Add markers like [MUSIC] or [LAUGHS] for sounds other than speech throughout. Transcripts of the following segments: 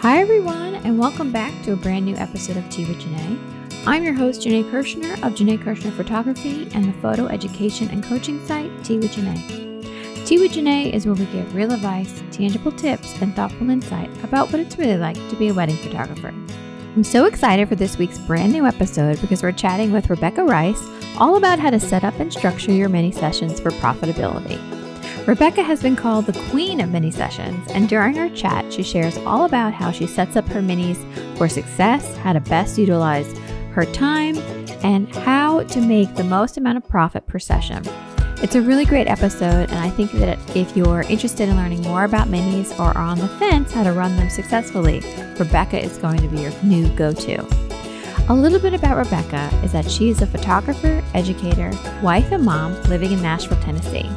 Hi, everyone, and welcome back to a brand new episode of Tea with Janae. I'm your host, Janae Kirshner of Janae Kirshner Photography and the photo education and coaching site, Tea with Janae. Tea with Janae is where we give real advice, tangible tips, and thoughtful insight about what it's really like to be a wedding photographer. I'm so excited for this week's brand new episode because we're chatting with Rebecca Rice all about how to set up and structure your mini sessions for profitability. Rebecca has been called the queen of mini sessions, and during our chat, she shares all about how she sets up her minis for success, how to best utilize her time, and how to make the most amount of profit per session. It's a really great episode, and I think that if you're interested in learning more about minis or are on the fence how to run them successfully, Rebecca is going to be your new go to. A little bit about Rebecca is that she is a photographer, educator, wife, and mom living in Nashville, Tennessee.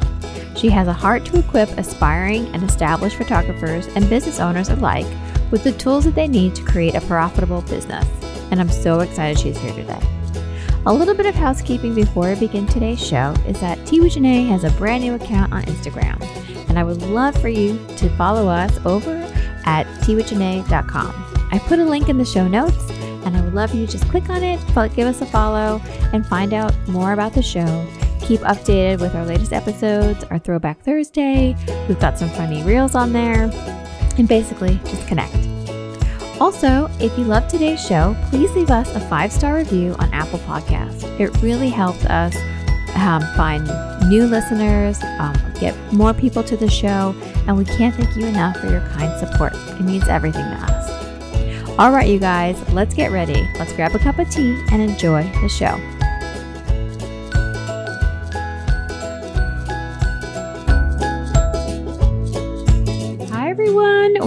She has a heart to equip aspiring and established photographers and business owners alike with the tools that they need to create a profitable business. And I'm so excited she's here today. A little bit of housekeeping before we begin today's show is that Janae has a brand new account on Instagram, and I would love for you to follow us over at teawithjanae.com. I put a link in the show notes, and I would love you to just click on it, give us a follow, and find out more about the show keep updated with our latest episodes, our Throwback Thursday. We've got some funny reels on there, and basically just connect. Also, if you love today's show, please leave us a five star review on Apple Podcasts. It really helps us um, find new listeners, um, get more people to the show, and we can't thank you enough for your kind support. It means everything to us. All right, you guys, let's get ready. Let's grab a cup of tea and enjoy the show.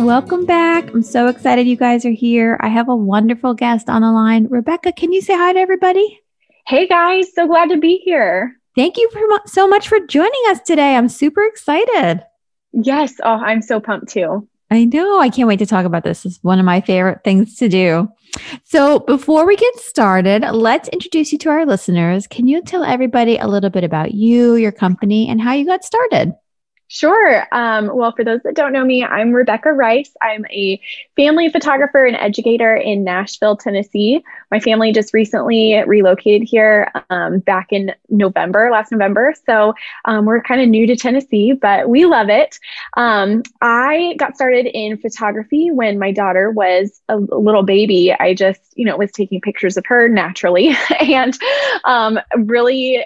Welcome back. I'm so excited you guys are here. I have a wonderful guest on the line. Rebecca, can you say hi to everybody? Hey guys, so glad to be here. Thank you so much for joining us today. I'm super excited. Yes. Oh, I'm so pumped too. I know. I can't wait to talk about this. It's one of my favorite things to do. So, before we get started, let's introduce you to our listeners. Can you tell everybody a little bit about you, your company, and how you got started? Sure. Um, well, for those that don't know me, I'm Rebecca Rice. I'm a family photographer and educator in Nashville, Tennessee. My family just recently relocated here um, back in November, last November. So um, we're kind of new to Tennessee, but we love it. Um, I got started in photography when my daughter was a little baby. I just, you know, was taking pictures of her naturally [LAUGHS] and um, really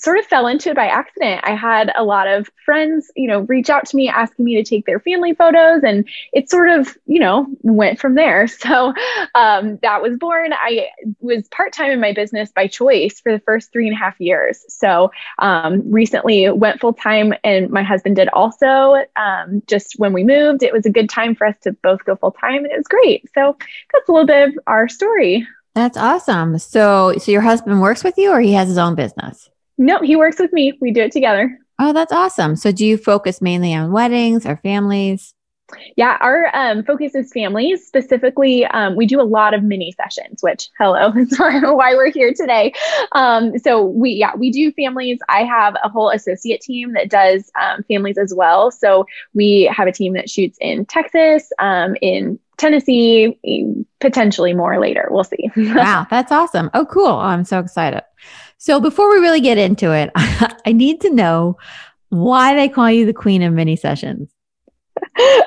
sort of fell into it by accident. I had a lot of friends, you know, reach out to me asking me to take their family photos, and it sort of, you know, went from there. [LAUGHS] So um, that was born. I was part time in my business by choice for the first three and a half years. So um, recently went full time, and my husband did also. Um, just when we moved, it was a good time for us to both go full time, and it was great. So that's a little bit of our story. That's awesome. So, so your husband works with you, or he has his own business? No, he works with me. We do it together. Oh, that's awesome. So do you focus mainly on weddings or families? Yeah, our um, focus is families. Specifically, um, we do a lot of mini sessions, which hello, [LAUGHS] that's why we're here today. Um, so we, yeah, we do families. I have a whole associate team that does um, families as well. So we have a team that shoots in Texas, um, in Tennessee, potentially more later. We'll see. [LAUGHS] wow, that's awesome. Oh, cool. Oh, I'm so excited. So before we really get into it, [LAUGHS] I need to know why they call you the queen of mini sessions.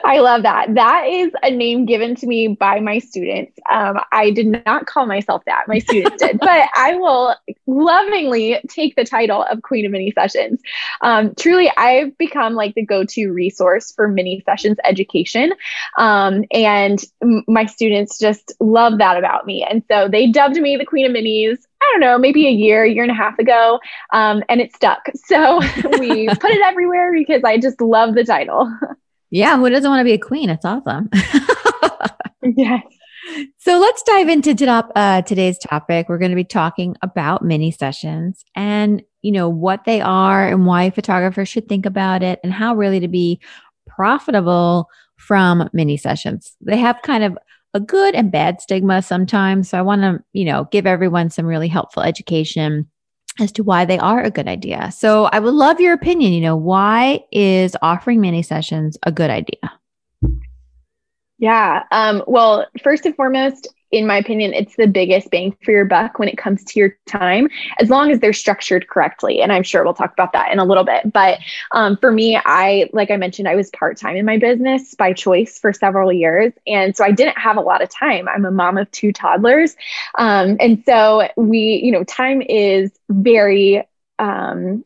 I love that. That is a name given to me by my students. Um, I did not call myself that. My students did, [LAUGHS] but I will lovingly take the title of Queen of Mini Sessions. Um, truly, I've become like the go to resource for mini sessions education. Um, and m- my students just love that about me. And so they dubbed me the Queen of Minis don't know, maybe a year, year and a half ago, um, and it stuck. [LAUGHS] So [LAUGHS] we put it everywhere because I just love the title. Yeah, who doesn't want to be a queen? It's awesome. [LAUGHS] yes. So let's dive into top, uh, today's topic. We're going to be talking about mini sessions and you know what they are and why photographers should think about it and how really to be profitable from mini sessions. They have kind of a good and bad stigma sometimes. So I want to, you know, give everyone some really helpful education as to why they are a good idea. So I would love your opinion. You know, why is offering mini sessions a good idea? Yeah. Um, well, first and foremost, in my opinion, it's the biggest bang for your buck when it comes to your time, as long as they're structured correctly. And I'm sure we'll talk about that in a little bit. But um, for me, I, like I mentioned, I was part time in my business by choice for several years. And so I didn't have a lot of time. I'm a mom of two toddlers. Um, and so we, you know, time is very, um,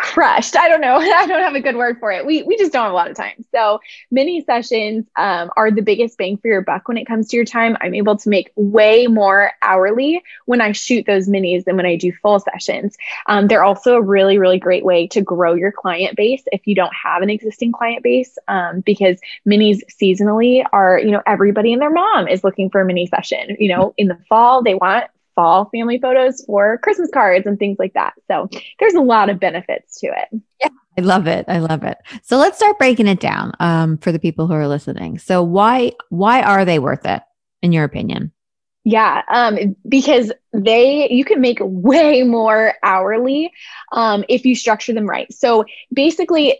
crushed. I don't know. [LAUGHS] I don't have a good word for it. We we just don't have a lot of time. So mini sessions um, are the biggest bang for your buck when it comes to your time. I'm able to make way more hourly when I shoot those minis than when I do full sessions. Um, they're also a really really great way to grow your client base if you don't have an existing client base um, because minis seasonally are you know everybody and their mom is looking for a mini session. You know in the fall they want fall family photos for Christmas cards and things like that. So there's a lot of benefits to it. Yeah. I love it. I love it. So let's start breaking it down um, for the people who are listening. So why why are they worth it in your opinion? Yeah, um, because they you can make way more hourly um, if you structure them right. So basically,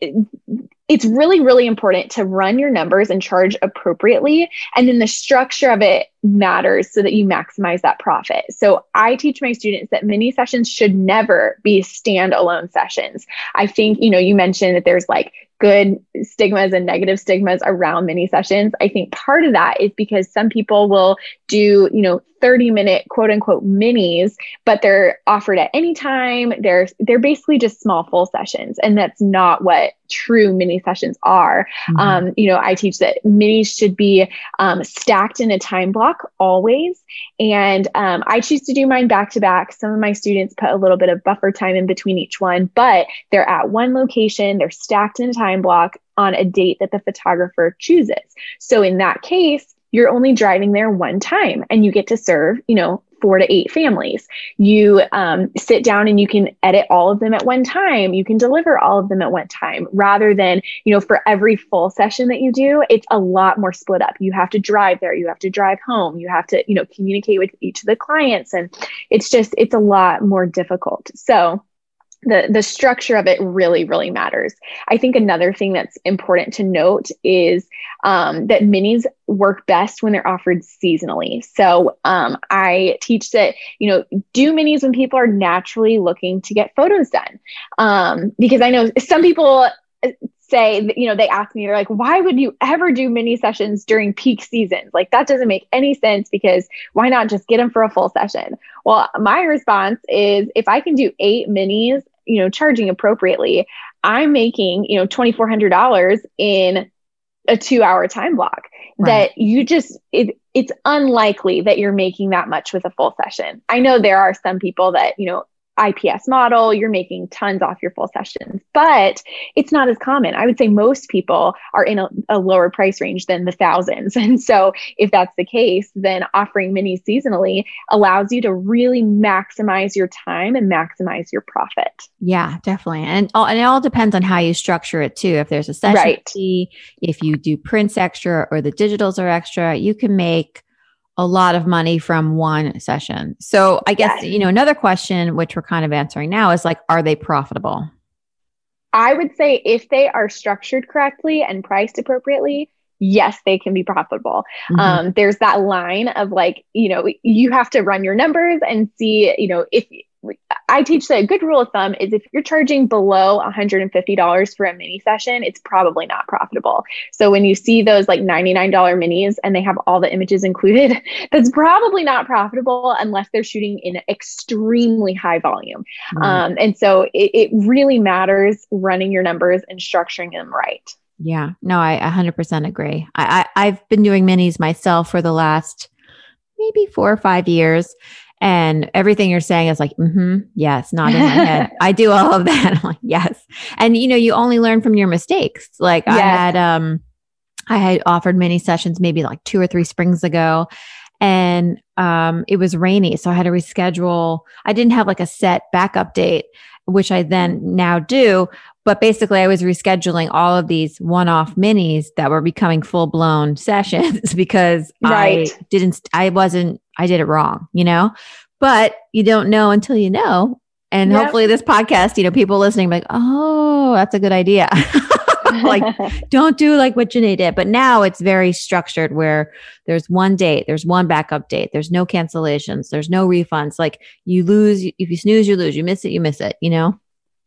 it's really really important to run your numbers and charge appropriately and then the structure of it matters so that you maximize that profit so i teach my students that mini sessions should never be standalone sessions i think you know you mentioned that there's like good stigmas and negative stigmas around mini sessions. I think part of that is because some people will do, you know, 30 minute quote unquote minis, but they're offered at any time. They're they're basically just small full sessions. And that's not what true mini sessions are. Mm-hmm. Um, you know, I teach that minis should be um, stacked in a time block always. And um, I choose to do mine back to back. Some of my students put a little bit of buffer time in between each one, but they're at one location, they're stacked in a time time block on a date that the photographer chooses. So in that case, you're only driving there one time and you get to serve, you know, four to eight families. You um, sit down and you can edit all of them at one time. You can deliver all of them at one time rather than, you know, for every full session that you do, it's a lot more split up. You have to drive there, you have to drive home, you have to, you know, communicate with each of the clients. And it's just, it's a lot more difficult. So, the the structure of it really really matters. I think another thing that's important to note is um, that minis work best when they're offered seasonally. So um, i teach that you know do minis when people are naturally looking to get photos done. Um, because i know some people say you know they ask me they're like why would you ever do mini sessions during peak seasons? Like that doesn't make any sense because why not just get them for a full session? Well my response is if i can do eight minis you know charging appropriately i'm making you know $2400 in a two hour time block right. that you just it, it's unlikely that you're making that much with a full session i know there are some people that you know IPS model, you're making tons off your full sessions, but it's not as common. I would say most people are in a, a, lower price range than the thousands. [LAUGHS] And so, if that's the case, then offering mini seasonally allows you to really maximize your time and maximize your profit. Yeah, definitely. And, and it all depends on how you structure it too. If there's a session right. fee, if you do prints extra or the digitals are extra, you can make a lot of money from one session. So I guess, yes. you know, another question, which we're kind of answering now is like, are they profitable? I would say if they are structured correctly and priced appropriately, yes, they can be profitable. Mm-hmm. Um, there's that line of like, you know, you have to run your numbers and see, you know, if I teach that a good rule of thumb is if you're charging below $150 for a mini session, it's probably not profitable. So when you see those like $99 minis and they have all the images included, [LAUGHS] that's probably not profitable unless they're shooting in extremely high volume. Mm. Um, and so it, it really matters running your numbers and structuring them right. Yeah, no, I 100% agree. I, I I've been doing minis myself for the last maybe four or five years And everything you're saying is like, mm-hmm, yes, not in my head. [LAUGHS] I do all of that. [LAUGHS] I'm like, yes. And you know, you only learn from your mistakes. Like yes. I had um I had offered mini sessions maybe like two or three springs ago and um, it was rainy. So I had to reschedule. I didn't have like a set backup date, which I then now do. But basically, I was rescheduling all of these one off minis that were becoming full blown [LAUGHS] sessions because right. I didn't, I wasn't, I did it wrong, you know? But you don't know until you know. And yep. hopefully, this podcast, you know, people listening, like, oh, that's a good idea. [LAUGHS] like [LAUGHS] don't do like what Janae did. But now it's very structured where there's one date, there's one backup date, there's no cancellations, there's no refunds. Like you lose, if you snooze, you lose. You miss it, you miss it, you know?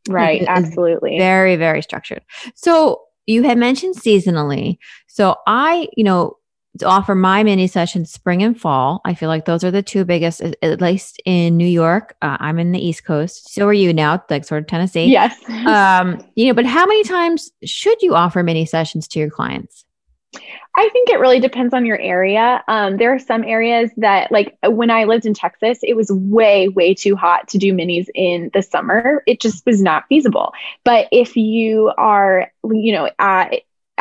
Right. It, absolutely. Very, very structured. So you had mentioned seasonally. So I, you know, offer my mini sessions spring and fall. I feel like those are the two biggest, at least in New York. Uh, I'm in the East Coast. So are you now, like sort of Tennessee? Yes. [LAUGHS] um, you know, but how many times should you offer mini sessions to your clients? I think it really depends on your area. Um, there are some areas that, like when I lived in Texas, it was way, way too hot to do minis in the summer. It just was not feasible. But if you are, you know, uh,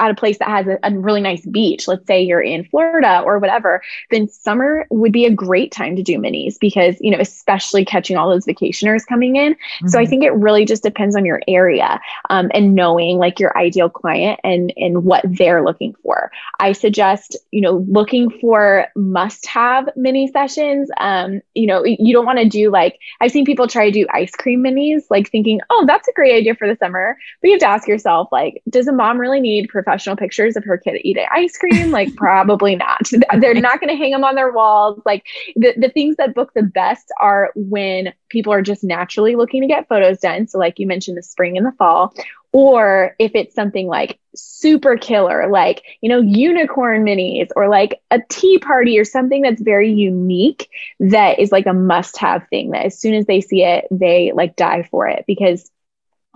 at a place that has a, a, really nice beach, let's say you're in Florida or whatever, then summer would be a great time to do minis because, you know, especially catching all those vacationers coming in. Mm-hmm. So I mm-hmm. think it really just depends on your area um, and knowing like your ideal client and, and what they're looking for. I suggest, you know, looking for must have mini sessions. Um, you know, you don't want to do like, I've seen people try to do ice cream minis, like thinking, oh, that's a great idea for the summer. But you have to ask yourself, like, does a mom really need professional pictures of her kid eating ice cream? Like, [LAUGHS] probably not. [LAUGHS] They're not going to hang them on their walls. Like, the, the things that book the best are when people are just naturally looking to get photos done. So, like you mentioned, the spring and the fall. Or if it's something like super killer, like, you know, unicorn minis or like a tea party or something that's very unique that is like a must have thing that as soon as they see it, they like die for it because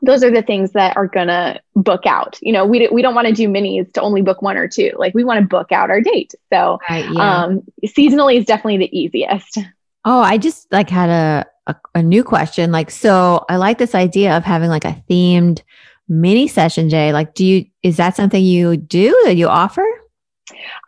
those are the things that are gonna book out. You know, we we don't want to do minis to only book one or two. Like we want to book out our date. So, right, yeah. um, seasonally is definitely the easiest. Oh, I just like had a, a a new question. Like, so I like this idea of having like a themed mini session, Jay. Like, do you is that something you do that you offer?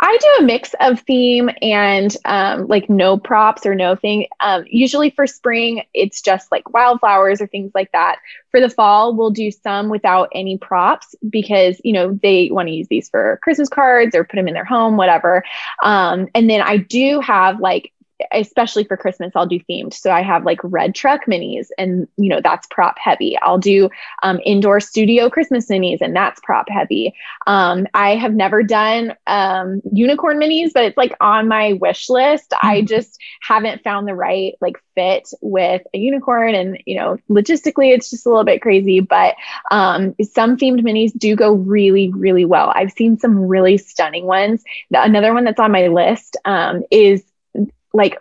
I do a mix of theme and um, like no props or no thing. Um, usually for spring, it's just like wildflowers or things like that. For the fall, we'll do some without any props because, you know, they want to use these for Christmas cards or put them in their home, whatever. Um, and then I do have like especially for Christmas, I'll do themed. So I have like red truck minis, and you know that's prop heavy. I'll do um, indoor studio Christmas minis, and that's prop heavy. Um, I have never done um, unicorn minis, but it's like on my wish list. Mm-hmm. I just haven't found the right like fit with a unicorn, and you know logistically it's just a little bit crazy. But um, some themed minis do go really, really well. I've seen some really stunning ones. Another one that's on my list um, is like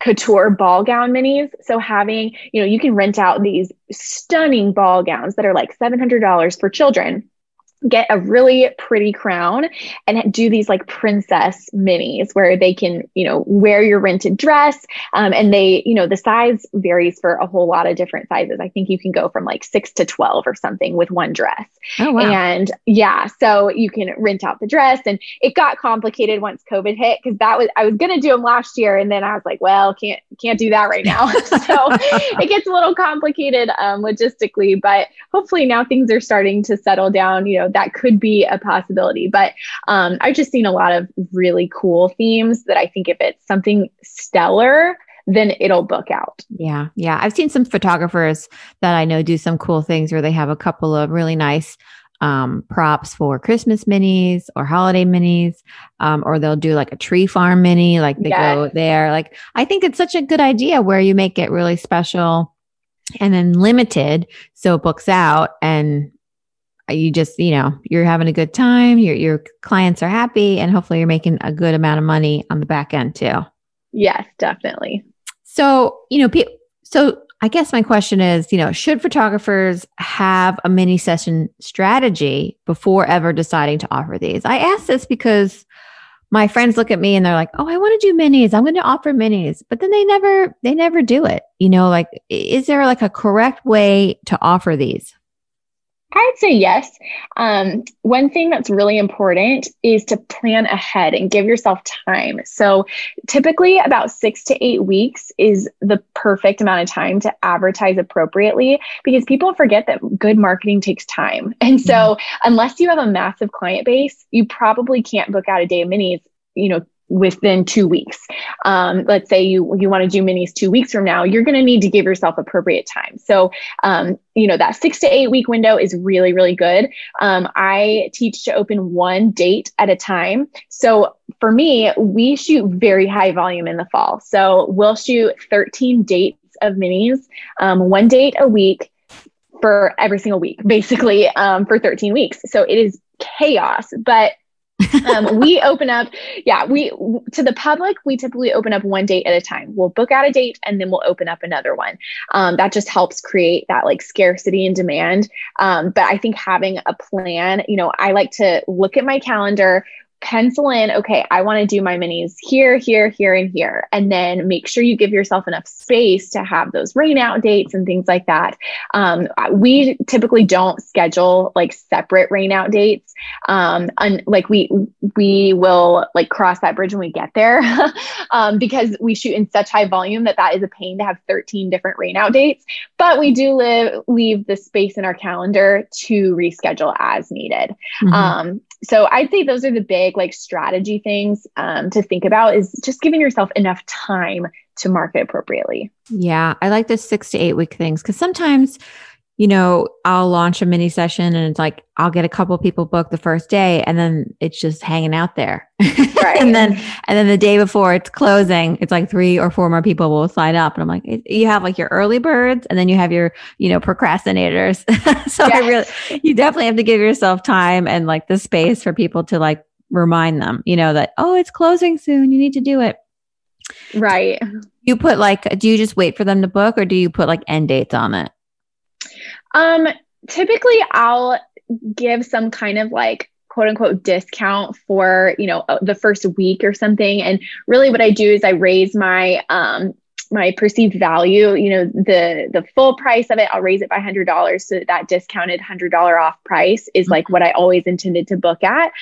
couture ball gown minis. So having, you know, you can rent out these stunning ball gowns that are like $700 for children get a really pretty crown and do these like princess minis where they can you know wear your rented dress um, and they you know the size varies for a whole lot of different sizes. I think you can go from like 6 to 12 or something with one dress. Oh, wow. and yeah so you can rent out the dress and it got complicated once covid hit because that was i was going to do them last year and then i was like well can't can't do that right now. [LAUGHS] So [LAUGHS] it gets a little complicated um, logistically but hopefully now things are starting to settle down you know that could be a possibility. But um, I've just seen a lot of really cool themes that I think if it's something stellar, then it'll book out. Yeah. Yeah. I've seen some photographers that I know do some cool things where they have a couple of really nice um, props for Christmas minis or holiday minis, um, or they'll do like a tree farm mini, like they yes. go there. Like, I think it's such a good idea where you make it really special and then limited so it books out and you just you know you're having a good time your your clients are happy and hopefully you're making a good amount of money on the back end too yes definitely so you know pe- so i guess my question is you know should photographers have a mini session strategy before ever deciding to offer these i ask this because my friends look at me and they're like, "Oh, I want to do minis. I'm going to offer minis." But then they never they never do it. You know, like is there like a correct way to offer these? I'd say yes. Um, one thing that's really important is to plan ahead and give yourself time. So, typically, about six to eight weeks is the perfect amount of time to advertise appropriately because people forget that good marketing takes time. [LAUGHS] And so, mm-hmm. unless you have a massive client base, you probably can't book out a day of minis you know within two weeks. Um, let's say you you want to do minis two weeks from now, you're going to need to give yourself appropriate time. So, um, you know that six to eight week window is really really good. Um, I teach to open one date at a time. So for me, we shoot very high volume in the fall. So we'll shoot 13 dates of minis, um, one date a week for every single week, basically um, for 13 weeks. So it is chaos, but um, we open up, yeah, we to the public, we typically open up one date at a time. We'll book out a date and then we'll open up another one. Um, that just helps create that like scarcity and demand. Um, but I think having a plan, you know, I like to look at my calendar, pencil in, okay, I want to do my minis here, here, here, and here. And then make sure you give yourself enough space to have those rain out dates and things like that. Um, we typically don't schedule like separate rain out dates. Um, and like we, we will like cross that bridge when we get there [LAUGHS] um, because we shoot in such high volume that that is a pain to have 13 different rain out dates. But we do live, leave the space in our calendar to reschedule as needed. Mm-hmm. Um, so I'd say those are the big like strategy things um, to think about is just giving yourself enough time to market appropriately. Yeah, I like the six to eight week things because sometimes you know, I'll launch a mini session and it's like I'll get a couple people booked the first day and then it's just hanging out there. [LAUGHS] Right. and then and then the day before it's closing, it's like three or four more people will sign up and I'm like you have like your early birds and then you have your, you know, procrastinators. [LAUGHS] so yes. I really you definitely have to give yourself time and like the space for people to like remind them, you know, that oh, it's closing soon, you need to do it. Right. You put like do you just wait for them to book or do you put like end dates on it? Um, typically I'll give some kind of like quote unquote discount for, you know, uh, the first week or something. And really what I do is I raise my um my perceived value, you know, the the full price of it, I'll raise it by hundred dollars. So that, discounted hundred dollar off price is like what I always intended to book at.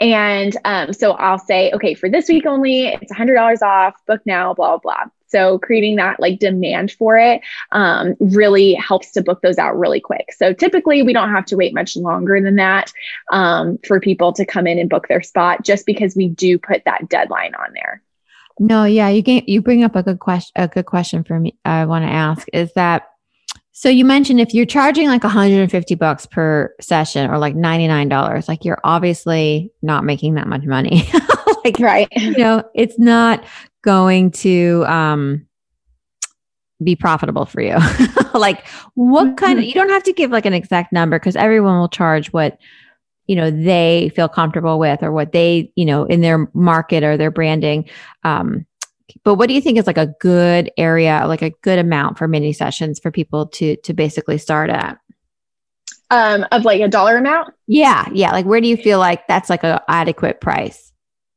And um, so I'll say, okay, for this week only, it's hundred dollars off, book now, blah, blah, blah. So creating that like demand for it um, really helps to book those out really quick. So typically we don't have to wait much longer than that um, for people to come in and book their spot just because we do put that deadline on there. No, yeah, you you bring up a good question. A good question for me. I want to ask is that so you mentioned if you're charging like 150 bucks per session or like $99, like you're obviously not making that much money. [LAUGHS] like right. You know, it's not going to um be profitable for you. [LAUGHS] like what mm-hmm. kind of you don't have to give like an exact number because everyone will charge what you know they feel comfortable with or what they, you know, in their market or their branding. Um but what do you think is like a good area, like a good amount for mini sessions for people to to basically start at? Um, of like a dollar amount? Yeah, yeah. Like where do you feel like that's like a adequate price?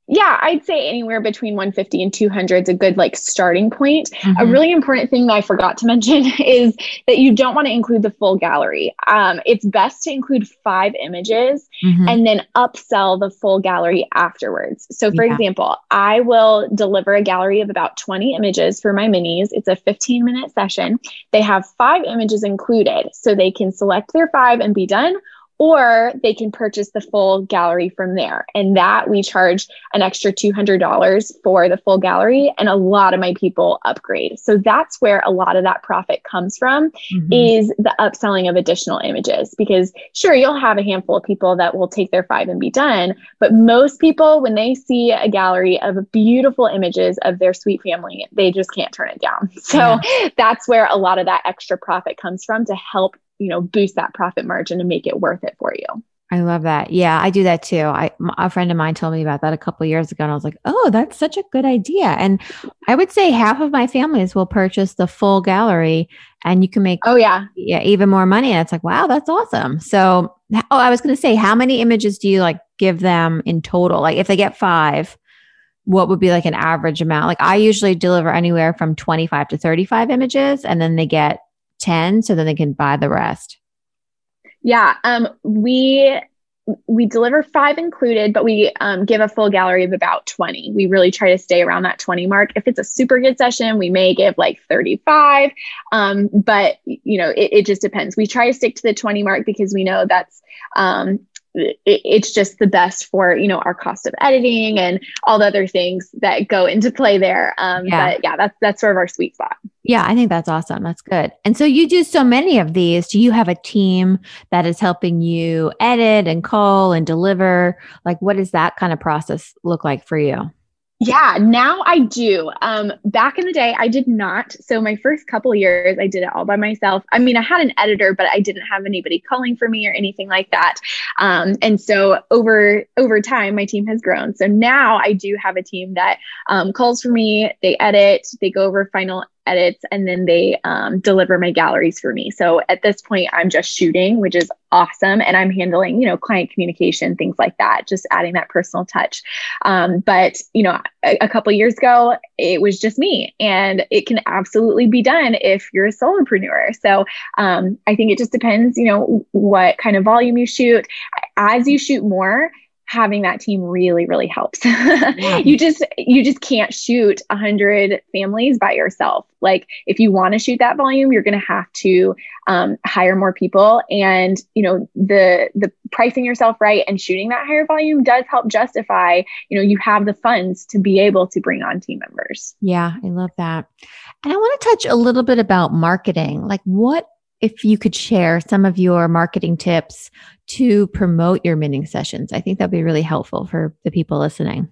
Yeah, I'd say anywhere between 150 and 200 is a good like starting point. Mm-hmm. A really important thing that I forgot to [LAUGHS] mention is that you don't want to include the full gallery. Um, it's best to include five images mm-hmm. and then upsell the full gallery afterwards. So, for yeah. example, I will deliver a gallery of about 20 images for my minis. It's a 15 minute session. They have five images included, so they can select their five and be done or they can purchase the full gallery from there. And that we charge an extra $200 for the full gallery. And a lot of my people upgrade. So that's where a lot of that profit comes from mm-hmm. is the upselling of additional images. Because sure, you'll have a handful of people that will take their five and be done. But most people, when they see a gallery of beautiful images of their sweet family, they just can't turn it down. [LAUGHS] So yeah. that's where a lot of that extra profit comes from to help you know boost that profit margin and make it worth it for you I love that. Yeah, I do that too. I a friend of mine told me about that a couple years ago, and I was like, "Oh, that's such a good idea." And I would say half of my families will purchase the full gallery, and you can make oh yeah yeah even more money. And it's like, wow, that's awesome. So, oh, I was going to say, how many images do you like give them in total? Like, if they get five, what would be like an average amount? Like I usually deliver anywhere from 25 to 35 images and then they get 10 so then they can buy the rest. Yeah, um we we deliver five included, but we um, give a full gallery of about 20. We really try to stay around that 20 mark. If it's a super good session, we may give like 35. Um, but, you know, it, it, just depends. We try to stick to the 20 mark because we know that's um, it's just the best for you know our cost of editing and all the other things that go into play there. Um yeah. but yeah that's that's sort of our sweet spot. Yeah i think that's awesome. That's good. And so you do so many of these. Do you have a team that is helping you edit and call and deliver? Like what does that kind of process look like for you yeah, now I do. Um, back in the day, I did not. So my first couple years, I did it all by myself. I mean, I had an editor, but I didn't have anybody calling for me or anything like that. Um, and so over over time, my team has grown. So now I do have a team that um, calls for me. They edit. They go over final edits and then they um, deliver my galleries for me. So at this point, I'm just shooting, which is awesome. And I'm handling, you know, client communication, things like that, just adding that personal touch. Um, but, you know, a, a couple years ago, it was just me and it can absolutely be done if you're a solopreneur. So um, I think it just depends, you know, what kind of volume you shoot. As you shoot more, having that team really really helps. [LAUGHS] Yeah. you just you just can't shoot 100 families by yourself. Like if you want to shoot that volume you're going to have to um, hire more people. And you know the the pricing yourself right and shooting that higher volume does help justify you know you have the funds to be able to bring on team members. Yeah i love that. And i want to touch a little bit about marketing. Like what if you could share some of your marketing tips to promote your mini sessions. I think that'd be really helpful for the people listening.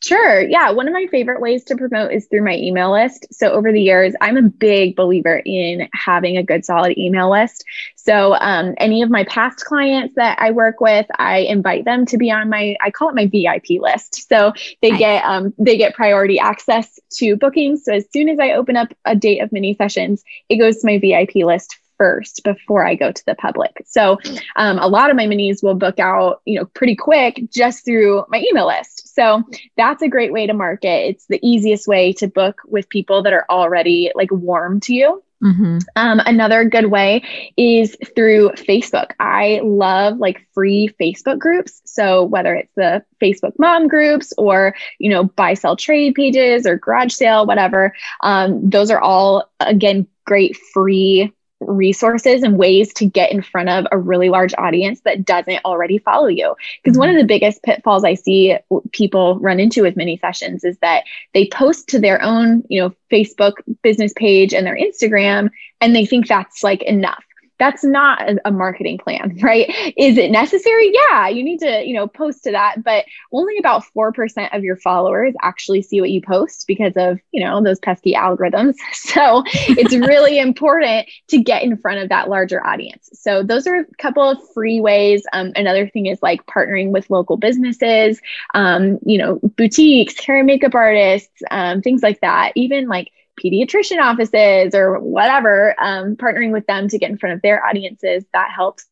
Sure. Yeah. One of my favorite ways to promote is through my email list. So, over the years, I'm a big believer in having a good, solid email list. So, um, any of my past clients that I work with, I invite them to be on my, I call it my VIP list. So, they nice. get, um, they get priority access to bookings. So, as soon as I open up a date of mini sessions, it goes to my VIP list first before I go to the public. So um, a lot of my minis will book out, you know, pretty quick just through my email list. So that's a great way to market. It's the easiest way to book with people that are already like warm to you. Mm-hmm. Um, another good way is through Facebook. I love like free Facebook groups. So whether it's the Facebook mom groups or you know buy sell trade pages or garage sale, whatever, um, those are all again great free resources and ways to get in front of a really large audience that doesn't already follow you. Because mm-hmm. one of the biggest pitfalls I see people run into with mini sessions is that they post to their own, you know, Facebook business page and their Instagram and they think that's like enough that's not a, a, marketing plan, [LAUGHS] right? Is it necessary? Yeah, you need to, you know, post to that, but only about 4% of your followers actually see what you post because of, you know, those pesky algorithms. [LAUGHS] So it's [LAUGHS] really important to get in front of that larger audience. So those are a couple of free ways. Um, another thing is like partnering with local businesses, um, you know, boutiques, hair and makeup artists, um, things like that. Even like pediatrician offices or whatever, um, partnering with them to get in front of their audiences, that helps.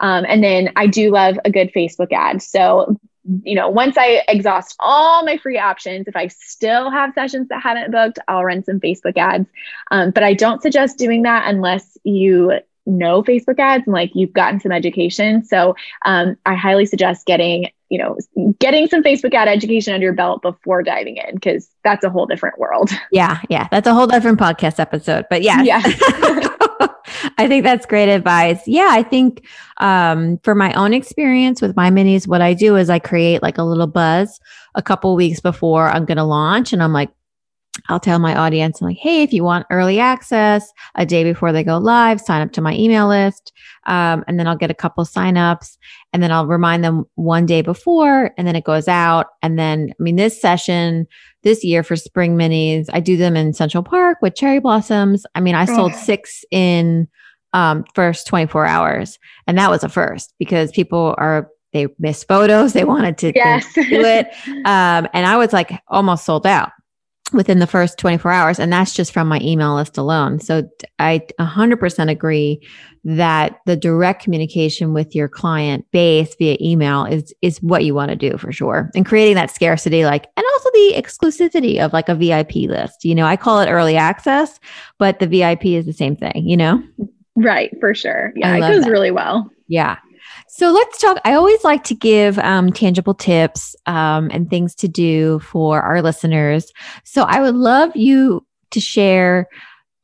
Um, and then I do love a good Facebook ad. So, you know, once I exhaust all my free options, if I still have sessions that haven't booked, I'll run some Facebook ads. Um, but I don't suggest doing that unless you know Facebook ads and like you've gotten some education. So um, I highly suggest getting, you know, getting some Facebook ad education under your belt before diving in because that's a whole different world. Yeah, yeah, that's a whole different podcast episode. But yeah, yeah. [LAUGHS] I think that's great advice. Yeah, I think um, for my own experience with my minis, what I do is I create like a little buzz a couple weeks before I'm going to launch, and I'm like, I'll tell my audience, I'm like, hey, if you want early access a day before they go live, sign up to my email list. Um, and then I'll get a couple signups and then I'll remind them one day before and then it goes out. And then, I mean, this session this year for spring minis, I do them in Central Park with cherry blossoms. I mean, I sold six in um, first 24 hours. And that was a first because people are they missed photos. They wanted to yes. do it. [LAUGHS] Um, and I was like almost sold out. Within the first 24 hours. And that's just from my email list alone. So I 100% agree that the direct communication with your client base via email is, is what you want to do for sure. And creating that scarcity, like, and also the exclusivity of like a VIP list. You know, I call it early access, but the VIP is the same thing, you know? Right, for sure. Yeah, it goes that. really well. Yeah. So let's talk. I always like to give um, tangible tips um, and things to do for our listeners. So I would love you to share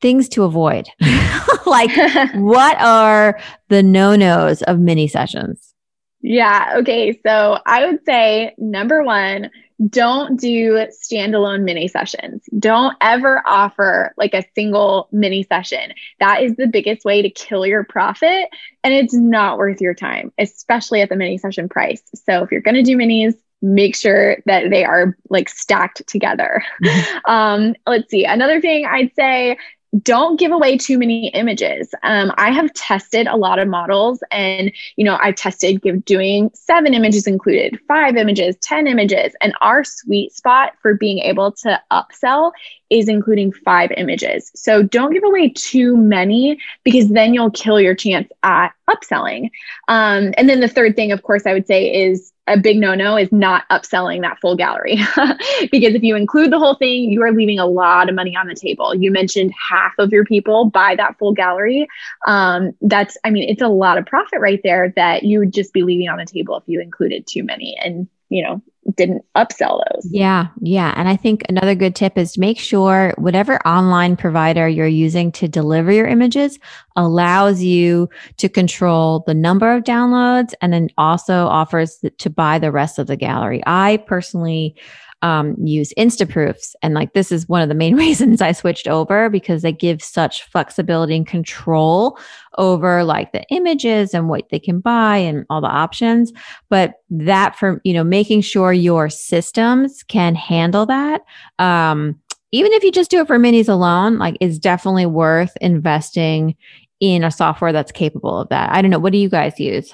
things to avoid. [LAUGHS] like, [LAUGHS] what are the no nos of mini sessions? Yeah. Okay. So I would say number one, don't do standalone mini sessions. Don't ever offer like a single mini session. That is the biggest way to kill your profit. And it's not worth your time, especially at the mini session price. So if you're going to do minis, make sure that they are like stacked together. [LAUGHS] Um, let's see. Another thing I'd say don't give away too many images. Um, I have tested a lot of models and, you know, I've tested give, doing seven images included, five images, 10 images. And our sweet spot for being able to upsell is including five images. So don't give away too many because then you'll kill your chance at upselling. Um, and then the third thing, of course, I would say is a big no no is not upselling that full gallery. [LAUGHS] because if you include the whole thing, you are leaving a lot of money on the table. You mentioned half of your people buy that full gallery. Um, that's, I mean, it's a lot of profit right there that you would just be leaving on the table if you included too many. And you know, didn't upsell those. Yeah. Yeah. And I think another good tip is to make sure whatever online provider you're using to deliver your images allows you to control the number of downloads and then also offers to buy the rest of the gallery. I personally um, use Instaproofs. And like this is one of the main [LAUGHS] reasons I switched over because they give such flexibility and control over like the images and what they can buy and all the options. But that for, you know, making sure your systems can handle that. Um, even if you just do it for minis alone, like is definitely worth investing in a software that's capable of that. I don't know. What do you guys use?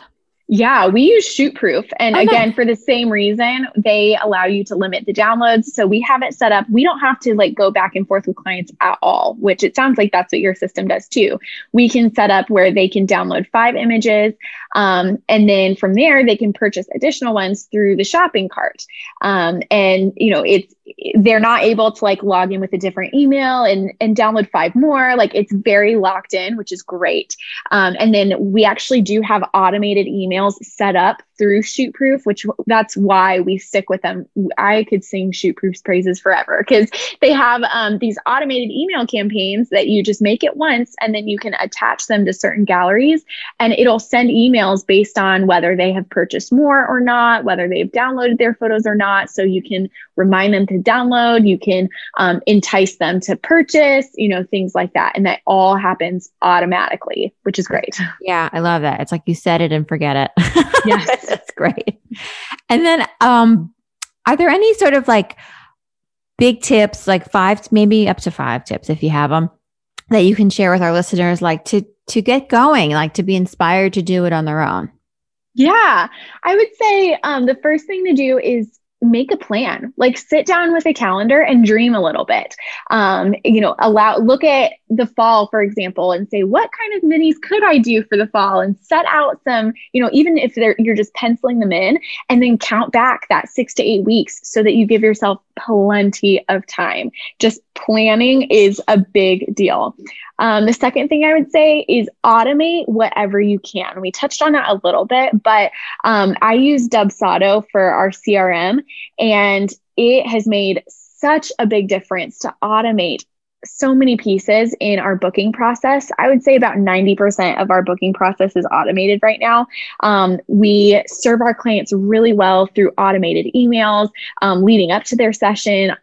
Yeah, we use Shootproof. And okay. again, for the same reason, they allow you to limit the downloads. So we have it set up. We don't have to like go back and forth with clients at all, which it sounds like that's what your system does too. We can set up where they can download five images. Um, and then from there, they can purchase additional ones through the shopping cart. Um, and, you know, it's, they're not able to like log in with a different email and, and download five more. Like it's very locked in, which is great. Um, and then we actually do have automated emails set up through Shootproof, which that's why we stick with them. I could sing Shootproof's praises forever because they have um, these automated email campaigns that you just make it once and then you can attach them to certain galleries and it'll send emails based on whether they have purchased more or not, whether they've downloaded their photos or not. So you can remind them to download, you can um, entice them to purchase, you know, things like that. And that all happens automatically, which is great. Yeah, I love that. It's like you set it and forget it. Yes. [LAUGHS] [LAUGHS] That's great. And then um are there any sort of like big tips, like five, maybe up to five tips if you have them that you can share with our listeners, like to to get going, like to be inspired to do it on their own? Yeah, I would say um, the first thing to do is make a plan. Like sit down with a calendar and dream a little bit. Um, you know allow look at the fall for example and say what kind of minis could i do for the fall? And set out some you know even if you're just penciling them in and then count back that six to eight weeks so that you give yourself plenty of time just planning is a big deal um, the second thing I would say is automate whatever you can. We touched on that a little bit, but um, I use Dubsado for our CRM, and it has made such a big difference to automate so many pieces in our booking process. I would say about 90% of our booking process is automated right now. Um, we serve our clients really well through automated emails um, leading up to their session,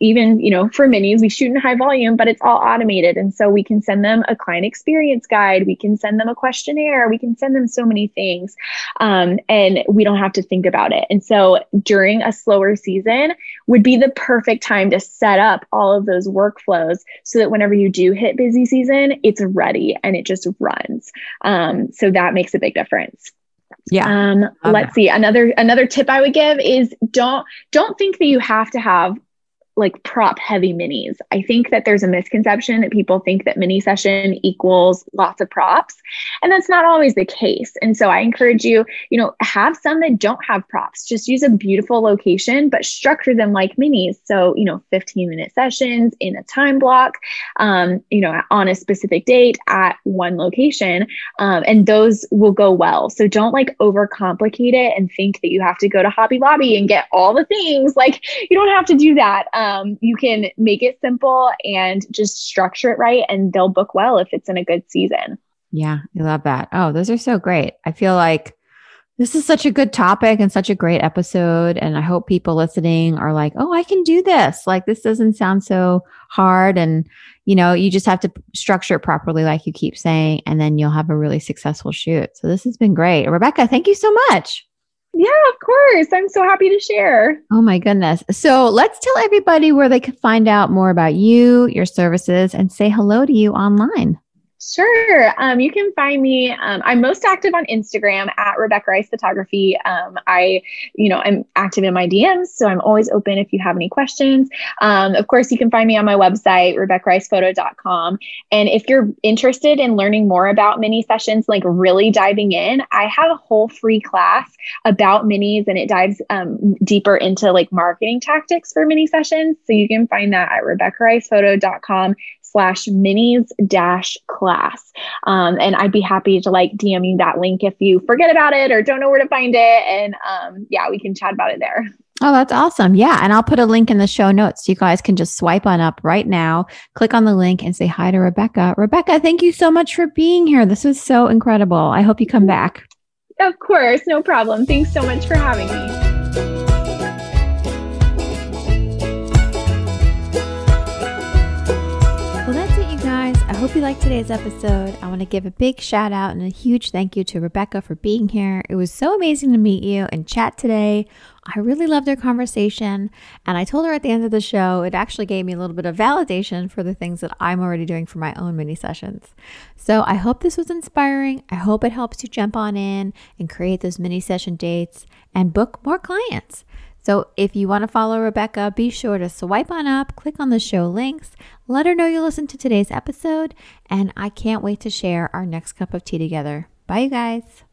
even you know for minis we shoot in high volume but it's all automated. And so we can send them a client experience guide. We can send them a questionnaire. We can send them so many things um, and we don't have to think about it. And so during a slower season would be the perfect time to set up all of those workflows so that whenever you do hit busy season it's ready and it just runs. Um, so that makes a big difference. Yeah. Um, let's that. see another another tip i would give is don't don't think that you have to have like prop heavy minis. I think that there's a misconception that people think that mini session equals lots of props, and that's not always the case. And so I encourage you, you know, have some that don't have props. Just use a beautiful location, but structure them like minis. So, you know, 15 minute sessions in a time block, um, you know, on a specific date at one location, um, and those will go well. So don't like overcomplicate it and think that you have to go to Hobby Lobby and get all the things. Like you don't have to do that. Um, um, you can make it simple and just structure it right, and they'll book well if it's in a good season. Yeah, I love that. Oh, those are so great. I feel like this is such a good topic and such a great episode. And I hope people listening are like, oh, I can do this. Like, this doesn't sound so hard. And, you know, you just have to structure it properly, like you keep saying, and then you'll have a really successful shoot. So, this has been great. Rebecca, thank you so much. Yeah, of course. I'm so happy to share. Oh my goodness. So let's tell everybody where they can find out more about you, your services, and say hello to you online. Sure. Um, you can find me. Um, I'm most active on Instagram at Rebecca Rice Photography. Um, I, you know, I'm active in my DMs, so I'm always open if you have any questions. Um, of course, you can find me on my website, RebeccaRicePhoto.com. And if you're interested in learning more about mini sessions, like really diving in, I have a whole free class about minis, and it dives um, deeper into like marketing tactics for mini sessions. So you can find that at RebeccaRicePhoto.com slash minis dash class. Um, and I'd be happy to like DM you that link if you forget about it or don't know where to find it. And um, yeah, we can chat about it there. Oh, that's awesome. Yeah. And I'll put a link in the show notes. You guys can just swipe on up right now, click on the link and say hi to Rebecca. Rebecca, thank you so much for being here. This was so incredible. I hope you come back. Of course. No problem. Thanks so much for having me. Hope you liked today's episode. I want to give a big shout out and a huge thank you to Rebecca for being here. It was so amazing to meet you and chat today. I really loved our conversation. And I told her at the end of the show, it actually gave me a little bit of validation for the things that I'm already doing for my own mini sessions. So I hope this was inspiring. I hope it helps you jump on in and create those mini session dates and book more clients. So if you want to follow Rebecca, be sure to swipe on up, click on the show links, let her know you listened to today's episode, and I can't wait to share our next cup of tea together. Bye, you guys.